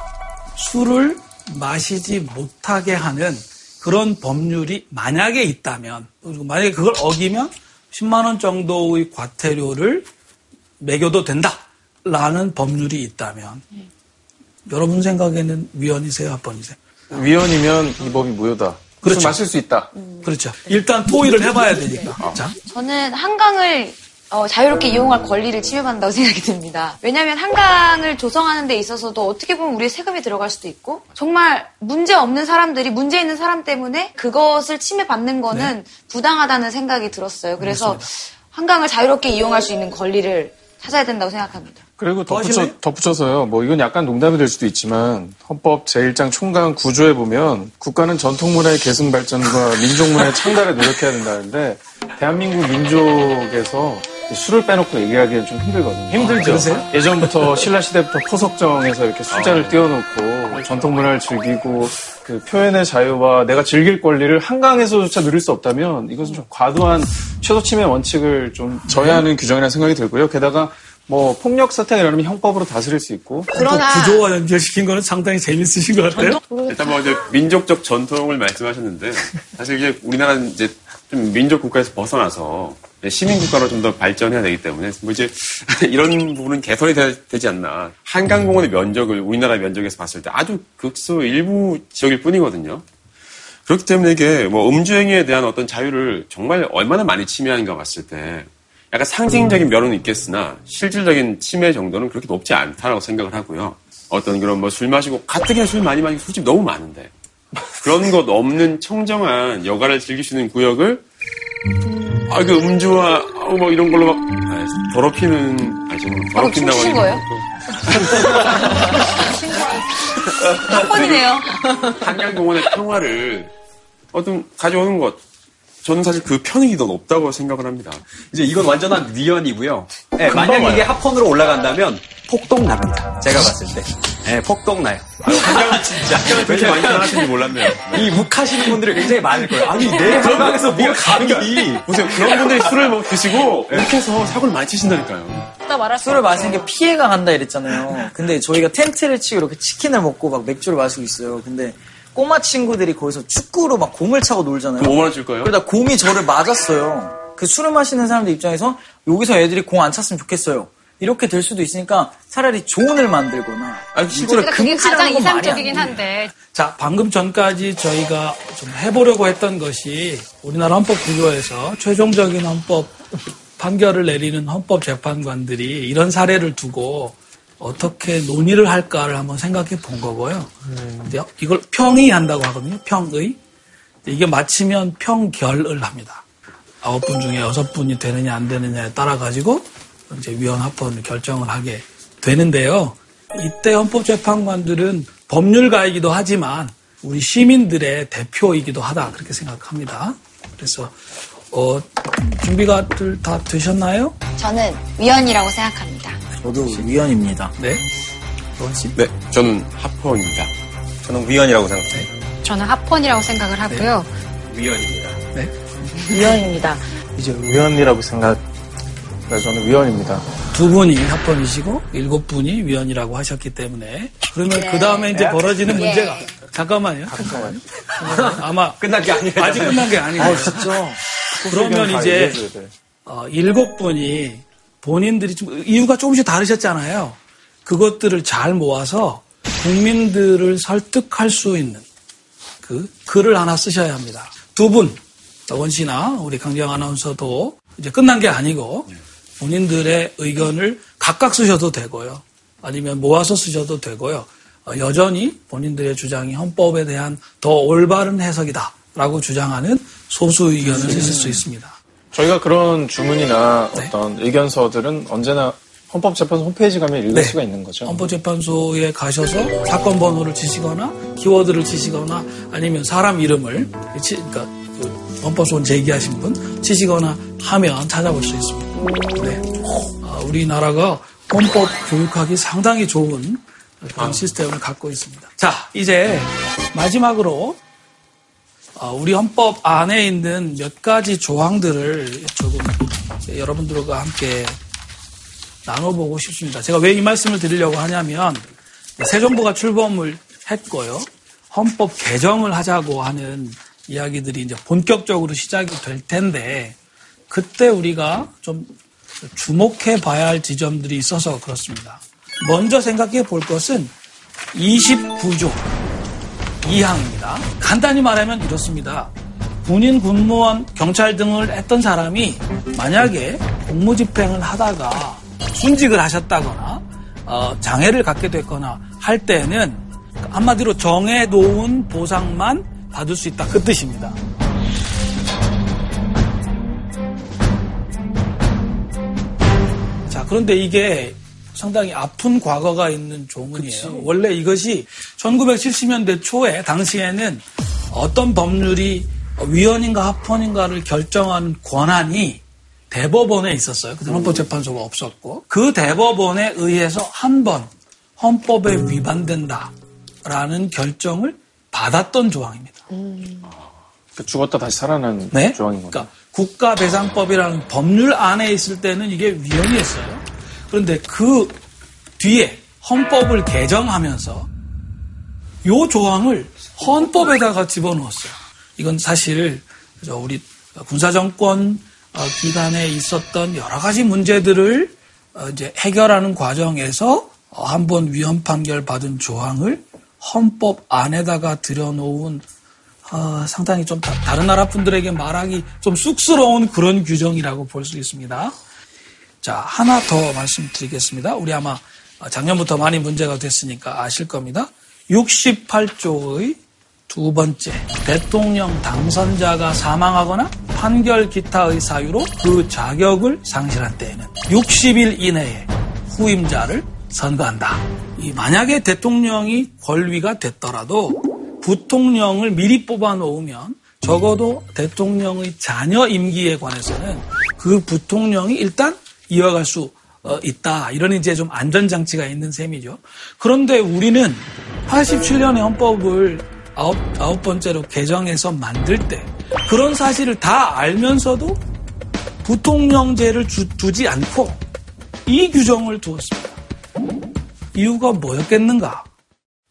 술을 마시지 못하게 하는 그런 법률이 만약에 있다면, 그리고 만약에 그걸 어기면 10만원 정도의 과태료를 매겨도 된다. 라는 법률이 있다면, 여러분 생각에는 위헌이세요, 합헌이세요? 위헌이면 이 법이 무효다. 그렇죠. 술 마실 수 있다. 그렇죠. 일단 토의를 해봐야 되니까. 자, 저는 한강을 어, 자유롭게 이용할 권리를 침해받는다고 생각이 듭니다. 왜냐하면 한강을 조성하는 데 있어서도 어떻게 보면 우리의 세금이 들어갈 수도 있고 정말 문제 없는 사람들이 문제 있는 사람 때문에 그것을 침해받는 거는 부당하다는 생각이 들었어요. 그래서 한강을 자유롭게 이용할 수 있는 권리를 찾아야 된다고 생각합니다. 그리고 더 덧붙여? 덧붙여서요. 뭐 이건 약간 농담이 될 수도 있지만 헌법 제1장 총강 구조에 보면 국가는 전통 문화의 계승 발전과 민족 문화의 창달에 노력해야 된다는데 대한민국 민족에서 술을 빼놓고 얘기하기는 좀 힘들거든요. 힘들죠. 그러세요? 예전부터 신라 시대부터 포석정에서 이렇게 술자를 띄워놓고 전통 문화를 즐기고 그 표현의 자유와 내가 즐길 권리를 한강에서조차 누릴 수 없다면 이것은 좀 과도한 최소 침해 원칙을 좀 저해하는 규정이라는 생각이 들고요. 게다가 뭐 폭력 사태가 일어나면 형법으로 다스릴 수 있고 그러나- 구조와 연결시킨 거는 상당히 재밌으신 것 같아요. 일단 뭐 이제 민족적 전통을 말씀하셨는데 사실 이제 우리나라는 이제 좀 민족 국가에서 벗어나서 시민 국가로 좀 더 발전해야 되기 때문에 뭐 이제 이런 부분은 개선이 되, 지 않나. 한강공원의 면적을 우리나라 면적에서 봤을 때 아주 극소 일부 지역일 뿐이거든요. 그렇기 때문에 이게 뭐 음주행위에 대한 어떤 자유를 정말 얼마나 많이 침해하는가 봤을 때 약간 상징적인 면은 있겠으나 실질적인 침해 정도는 그렇게 높지 않다라고 생각을 하고요. 어떤 그런 뭐 술 마시고 가뜩이나 술 많이 마시고 술집 너무 많은데 그런 것 없는 청정한 여가를 즐길 수 있는 구역을 아 그 음주와 어, 뭐 이런 걸로 막 아, 더럽히는 아지 뭐 더럽힌다고 춤추신 하긴 합헌이네요. 한강공원의 평화를 어떤 가져오는 것 저는 사실 그 편익이 더 높다고 생각을 합니다. 이제 이건 완전한 위헌이고요. 네, 만약 와요. 이게 합헌으로 올라간다면 폭동 납니다. 제가 봤을 때. 네, 폭동 나요. 환경이 진짜 그렇게 많이 떠나시는지 몰랐네요. 이 묵하시는 분들이 굉장히 많을 거예요. 아니 내 건강에서 뭘 감기? 보세요. 그런 분들이 술을 뭐 드시고 이렇게 해서 사고를 많이 치신다니까요. 술을 마시는 게 피해가 간다 이랬잖아요. 근데 저희가 텐트를 치고 이렇게 치킨을 먹고 막 맥주를 마시고 있어요. 근데 꼬마 친구들이 거기서 축구로 막 공을 차고 놀잖아요. 그럼 5만 원 줄 거예요? 그러다 공이 저를 맞았어요. 그 술을 마시는 사람들 입장에서 여기서 애들이 공 안 찼으면 좋겠어요. 이렇게 될 수도 있으니까 차라리 조언을 만들거나 이거를 그게 금지하는 가장 건 말이 안 이상적이긴. 한데 자, 방금 전까지 저희가 좀 해보려고 했던 것이 우리나라 헌법 구조에서 최종적인 헌법 판결을 내리는 헌법 재판관들이 이런 사례를 두고 어떻게 논의를 할까를 한번 생각해 본 거고요. 근데 이걸 평의한다고 하거든요. 평의. 이게 마치면 평결을 합니다. 아홉 분 중에 여섯 분이 되느냐 안 되느냐에 따라 가지고 이제 위원 합헌을 결정을 하게 되는데요. 이때 헌법재판관들은 법률가이기도 하지만 우리 시민들의 대표이기도 하다 그렇게 생각합니다. 그래서 어, 준비가 들- 다 되셨나요? 저는 위원이라고 생각합니다. 저도 위원입니다. 네. 네, 저는 합헌입니다. 저는 위원이라고 생각해요. 저는 합헌이라고 생각을 하고요. 위원입니다. 네. 위원입니다. 이제 위원이라고 생각, 네, 저는 위원입니다. 두 분이 합헌이시고 일곱 분이 위원이라고 하셨기 때문에 그러면 네. 그 다음에 이제 예. 벌어지는 예. 문제가 잠깐만요. 잠깐만요. 아마 끝난 게 아니에요. 아직 끝난 게 아니에요. 아, 진짜. 그러면 다 이제. 어, 일곱 분이 본인들이 좀 이유가 조금씩 다르셨잖아요. 그것들을 잘 모아서 국민들을 설득할 수 있는 그 글을 하나 쓰셔야 합니다. 두 분, 원 씨나 우리 강정 아나운서도 이제 끝난 게 아니고 본인들의 의견을 각각 쓰셔도 되고요. 아니면 모아서 쓰셔도 되고요. 어, 여전히 본인들의 주장이 헌법에 대한 더 올바른 해석이다라고 주장하는 소수 의견을 쓰실 수 있습니다. 저희가 그런 주문이나 네. 어떤 의견서들은 언제나 헌법재판소 홈페이지 가면 읽을 네. 수가 있는 거죠. 헌법재판소에 가셔서 사건 번호를 치시거나 키워드를 치시거나 아니면 사람 이름을 치, 그러니까 그 헌법소원 제기하신 분 치시거나 하면 찾아볼 수 있습니다. 네. 아, 우리나라가 헌법 교육하기 상당히 좋은 그런 시스템을 갖고 있습니다. 자, 이제 마지막으로 어, 우리 헌법 안에 있는 몇 가지 조항들을 조금 여러분들과 함께 나눠보고 싶습니다. 제가 왜 이 말씀을 드리려고 하냐면 새 정부가 출범을 했고요. 헌법 개정을 하자고 하는 이야기들이 이제 본격적으로 시작이 될 텐데 그때 우리가 좀 주목해 봐야 할 지점들이 있어서 그렇습니다. 먼저 생각해 볼 것은 29조 2항입니다. 간단히 말하면 이렇습니다. 군인, 군무원, 경찰 등을 했던 사람이 만약에 공무집행을 하다가 순직을 하셨다거나 어, 장애를 갖게 됐거나 할 때는 한마디로 정해놓은 보상만 받을 수 있다 그 뜻입니다. 자 그런데 이게 상당히 아픈 과거가 있는 조문이에요. 원래 이것이 1970년대 초에 당시에는 어떤 법률이 위헌인가 합헌인가를 결정하는 권한이 대법원에 있었어요. 그때 헌법재판소가 없었고 그 대법원에 의해서 한 번 헌법에 위반된다라는 결정을 받았던 조항입니다. 그 죽었다 다시 살아난 네? 조항인 거죠. 그러니까 국가배상법이라는 법률 안에 있을 때는 이게 위헌이었어요. 그런데 그 뒤에 헌법을 개정하면서 요 조항을 헌법에다가 집어넣었어요. 이건 사실 저 우리 군사정권 어, 기간에 있었던 여러 가지 문제들을 어, 이제 해결하는 과정에서 어, 한번 위헌 판결 받은 조항을 헌법 안에다가 들여놓은 어, 상당히 좀 다, 른 나라 분들에게 말하기 좀 쑥스러운 그런 규정이라고 볼 수 있습니다. 자, 하나 더 말씀드리겠습니다. 우리 아마 작년부터 많이 문제가 됐으니까 아실 겁니다. 68조의 두 번째, 대통령 당선자가 사망하거나 판결 기타의 사유로 그 자격을 상실한 때에는 60일 이내에 후임자를 선거한다. 이 만약에 대통령이 권위가 됐더라도 부통령을 미리 뽑아 놓으면 적어도 대통령의 자녀 임기에 관해서는 그 부통령이 일단 이어갈 수 어, 있다. 이런 이제 좀 안전장치가 있는 셈이죠. 그런데 우리는 87년의 헌법을 아홉, 아홉 번째로 개정해서 만들 때 그런 사실을 다 알면서도 부통령제를 주, 두지 않고 이 규정을 두었습니다. 이유가 뭐였겠는가?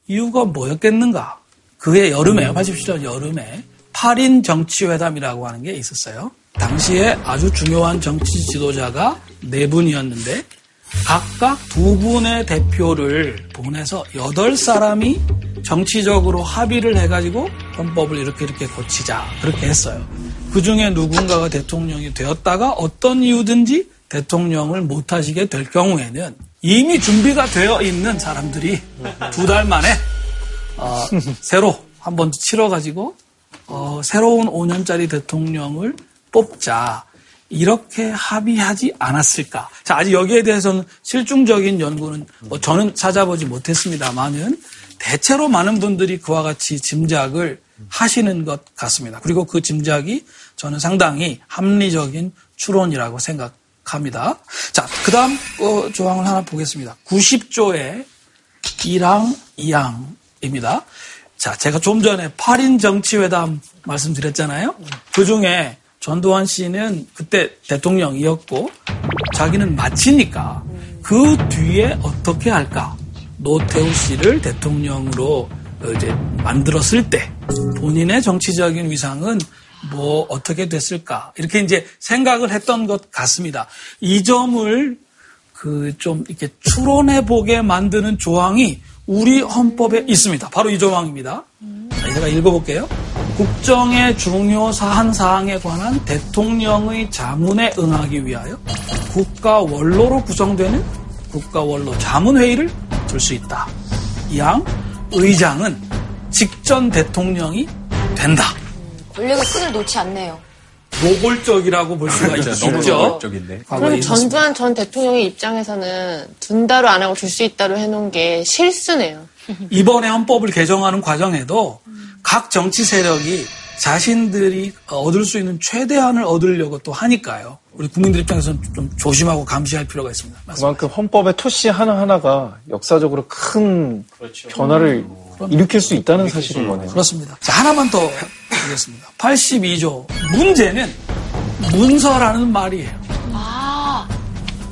이유가 뭐였겠는가? 그해 여름에, 87년 여름에 8인 정치회담이라고 하는 게 있었어요. 당시에 아주 중요한 정치 지도자가 네 분이었는데 각각 두 분의 대표를 보내서 여덟 사람이 정치적으로 합의를 해가지고 헌법을 이렇게 이렇게 고치자 그렇게 했어요. 그 중에 누군가가 대통령이 되었다가 어떤 이유든지 대통령을 못하시게 될 경우에는 이미 준비가 되어 있는 사람들이 두 달 만에 어, 새로 한 번 치러가지고 어, 새로운 5년짜리 대통령을 뽑자. 이렇게 합의하지 않았을까? 자, 아직 여기에 대해서는 실중적인 연구는 뭐 저는 찾아보지 못했습니다만은 대체로 많은 분들이 그와 같이 짐작을 하시는 것 같습니다. 그리고 그 짐작이 저는 상당히 합리적인 추론이라고 생각합니다. 자, 그 다음 어, 조항을 하나 보겠습니다. 90조의 1항, 2항입니다. 자, 제가 좀 전에 8인 정치회담 말씀드렸잖아요. 그 중에 전두환 씨는 그때 대통령이었고 자기는 마치니까 그 뒤에 어떻게 할까? 노태우 씨를 대통령으로 이제 만들었을 때 본인의 정치적인 위상은 뭐 어떻게 됐을까? 이렇게 이제 생각을 했던 것 같습니다. 이 점을 그 좀 이렇게 추론해 보게 만드는 조항이 우리 헌법에 있습니다. 바로 이 조항입니다. 자, 제가 읽어볼게요. 국정의 중요 사안 사항에 관한 대통령의 자문에 응하기 위하여 국가 원로로 구성되는 국가 원로 자문회의를 둘수 있다. 이항 의장은 직전 대통령이 된다. 권력의 끈을 놓지 않네요. 노골적이라고 볼 수가 있죠. 너무 노골적인데. 그럼 전두환 전 대통령의 입장에서는 둔다로 안 하고 줄 수 있다로 해놓은 게 실수네요. 이번에 헌법을 개정하는 과정에도 각 정치 세력이 자신들이 얻을 수 있는 최대한을 얻으려고 또 하니까요. 우리 국민들 입장에서는 좀 조심하고 감시할 필요가 있습니다. 그만큼 헌법의 토시 하나하나가 역사적으로 큰 변화를 일으킬 수 있다는 사실인 거네요. 그렇습니다. 자, 하나만 더 보겠습니다. 82조. 문제는 문서라는 말이에요. 아,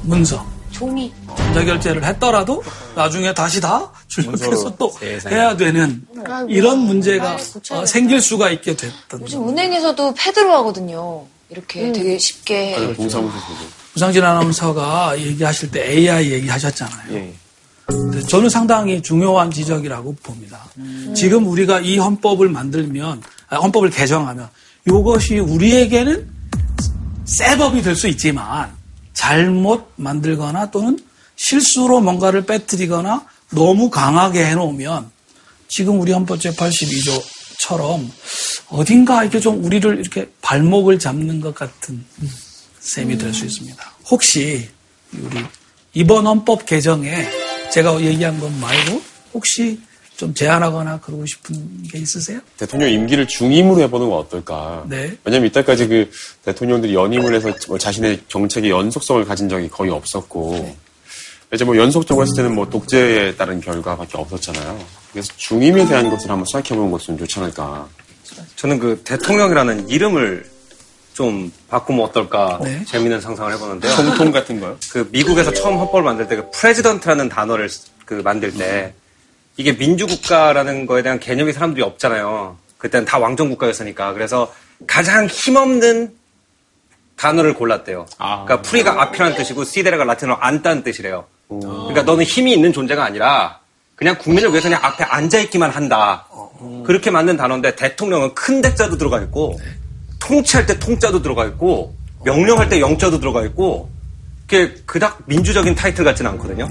문서. 종이. 전자결제를 했더라도 나중에 다시 다 출력해서 또 세상에. 해야 되는 이런 문제가 어, 생길 수가 있게 됐던 요즘 은행에서도 패드로 하거든요. 이렇게 음. 되게 쉽게. 아니, 우상진 아나운서가 얘기하실 때 AI 얘기하셨잖아요. 예. 저는 상당히 중요한 지적이라고 봅니다. 지금 우리가 이 헌법을 만들면, 아, 헌법을 개정하면 이것이 우리에게는 새 법이 될 수 있지만 잘못 만들거나 또는 실수로 뭔가를 빼뜨리거나 너무 강하게 해놓으면 지금 우리 헌법 제82조처럼 어딘가 이렇게 좀 우리를 이렇게 발목을 잡는 것 같은 셈이 될 수 있습니다. 혹시 우리 이번 헌법 개정에 제가 얘기한 것 말고 혹시 좀 제안하거나 그러고 싶은 게 있으세요? 대통령 임기를 중임으로 해보는 건 어떨까? 네. 왜냐면 이때까지 그 대통령들이 연임을 해서 뭐 자신의 정책의 연속성을 가진 적이 거의 없었고, 이제 뭐 연속적으로 했을 때는 뭐 독재에 따른 결과밖에 없었잖아요. 그래서 중임에 대한 것을 한번 생각해보는 것은 좋지 않을까. 저는 그 대통령이라는 이름을 좀 바꾸면 어떨까 네. 재미있는 상상을 해보는데요. 총통 같은 거요? 그 미국에서 처음 헌법을 만들 때 그 president라는 단어를 쓰- 그 만들 때 이게 민주국가라는 거에 대한 개념이 사람들이 없잖아요. 그때는 다 왕정국가였으니까. 그래서 가장 힘없는 단어를 골랐대요. 그러니까 pre가 앞이라는 뜻이고 sidere가 라틴어로 앉다는 뜻이래요. 그러니까 너는 힘이 있는 존재가 아니라 그냥 국민을 위해서 그냥 앞에 앉아있기만 한다. 그렇게 만든 단어인데 대통령은 큰 대자도 들어가 있고 통치할 때 통자도 들어가 있고 명령할 때 영자도 들어가 있고 그게 그닥 민주적인 타이틀 같지는 않거든요.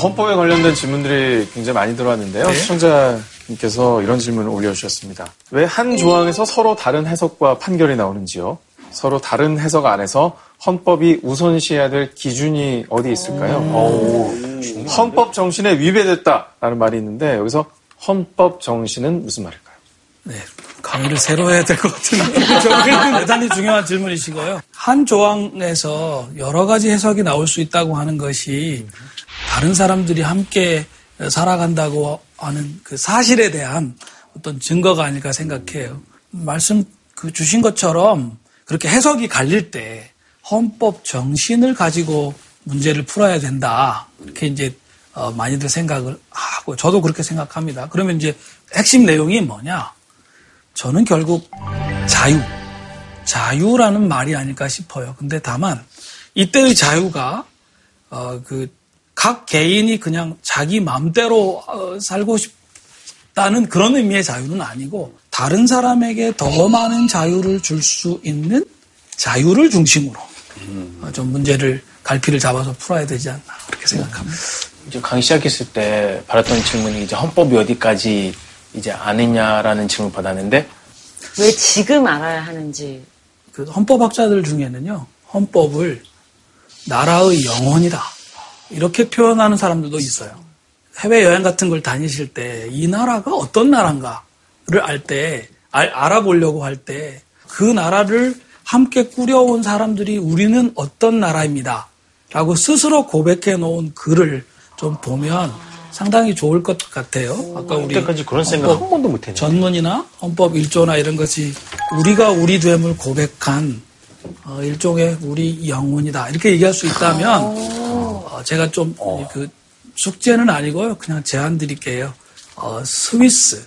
헌법에 관련된 질문들이 굉장히 많이 들어왔는데요. 네. 시청자님께서 이런 질문을 올려주셨습니다. 왜 한 조항에서 서로 다른 해석과 판결이 나오는지요? 서로 다른 해석 안에서 헌법이 우선시해야 될 기준이 어디 있을까요? 오, 헌법 정신에 위배됐다라는 말이 있는데 여기서 헌법 정신은 무슨 말일까요? 네, 강의를 새로 해야 될 것 같은데 대단히 중요한 질문이시고요. 한 조항에서 여러 가지 해석이 나올 수 있다고 하는 것이 다른 사람들이 함께 살아간다고 하는 그 사실에 대한 어떤 증거가 아닐까 생각해요. 말씀 그 주신 것처럼 그렇게 해석이 갈릴 때 헌법 정신을 가지고 문제를 풀어야 된다. 이렇게 이제 어, 많이들 생각을 하고 저도 그렇게 생각합니다. 그러면 이제 핵심 내용이 뭐냐? 저는 결국 자유, 자유라는 말이 아닐까 싶어요. 근데 다만 이때의 자유가 어, 그 각 개인이 그냥 자기 마음대로 어, 살고 싶다는 그런 의미의 자유는 아니고 다른 사람에게 더 많은 자유를 줄 수 있는 자유를 중심으로 어, 좀 문제를 갈피를 잡아서 풀어야 되지 않나 그렇게 생각합니다. 이제 강의 시작했을 때 받았던 질문이 이제 헌법이 어디까지 이제 아느냐라는 질문 을 받았는데 왜 지금 알아야 하는지. 그 헌법학자들 중에는요 헌법을 나라의 영혼이다 이렇게 표현하는 사람들도 있어요. 해외 여행 같은 걸 다니실 때 이 나라가 어떤 나라인가를 알때 알아보려고 할 때 그 나라를 함께 꾸려온 사람들이 우리는 어떤 나라입니다. 라고 스스로 고백해 놓은 글을 좀 보면 상당히 좋을 것 같아요. 아까 우리 그때까지 그런 생각 한 번도 못했네. 전문이나 헌법 일조나 이런 것이 우리가 우리 됨을 고백한 어, 일종의 우리 영혼이다 이렇게 얘기할 수 있다면 어, 제가 좀그 숙제는 아니고요. 그냥 제안 드릴게요. 어, 스위스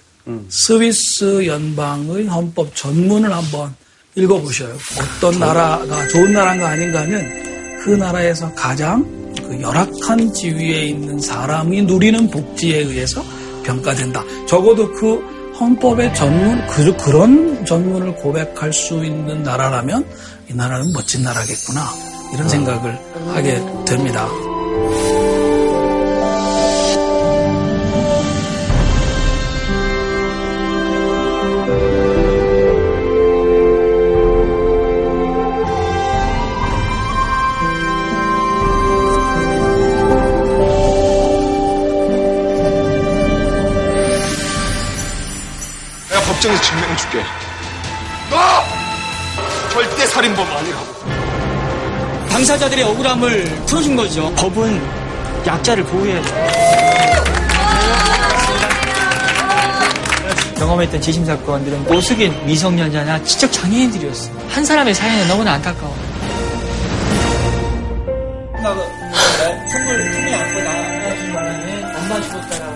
스위스 연방의 헌법 전문을 한번 읽어보셔요. 어떤 나라가 좋은 나라인가 아닌가는 그 나라에서 가장 그 열악한 지위에 있는 사람이 누리는 복지에 의해서 평가된다. 적어도 그 헌법의 전문, 그, 그런 전문을 고백할 수 있는 나라라면 이 나라는 멋진 나라겠구나. 이런 생각을 하게 됩니다. 법정에서 증명해줄게. 너 절대 살인범 아니라고. 당사자들의 억울함을 풀어준 거죠. 법은 약자를 보호해야죠. 경험했던 재심 사건들은 노숙인 미성년자나 지적 장애인들이었어요. 한 사람의 사연은 너무나 안타까워. 손을 품에 바람에 엄마 죽었다라고.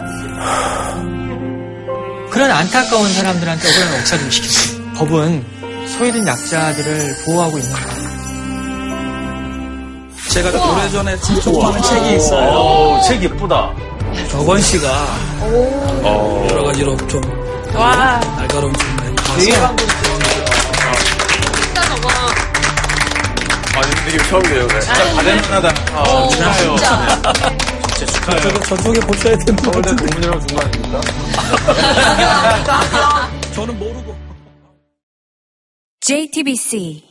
그런 안타까운 사람들한테 억울함을 억사 좀 시켰어요. 법은 소외된 약자들을 보호하고 있는 거예요. 제가 오래전에 친척하는 책이 있어요. 오, 책 예쁘다. 조건 씨가 여러 가지로 좀 와. 날카로운 질문을 되게 해서 진짜 저거. 아, 느낌 처음이에요. 네. 진짜 다대만하다. 아, 축하해요. 진짜 축하해요. 저쪽에, 저쪽에 보셔야 되는 거 서울대 국문이라고 준거 아닙니까? 저는 모르고. JTBC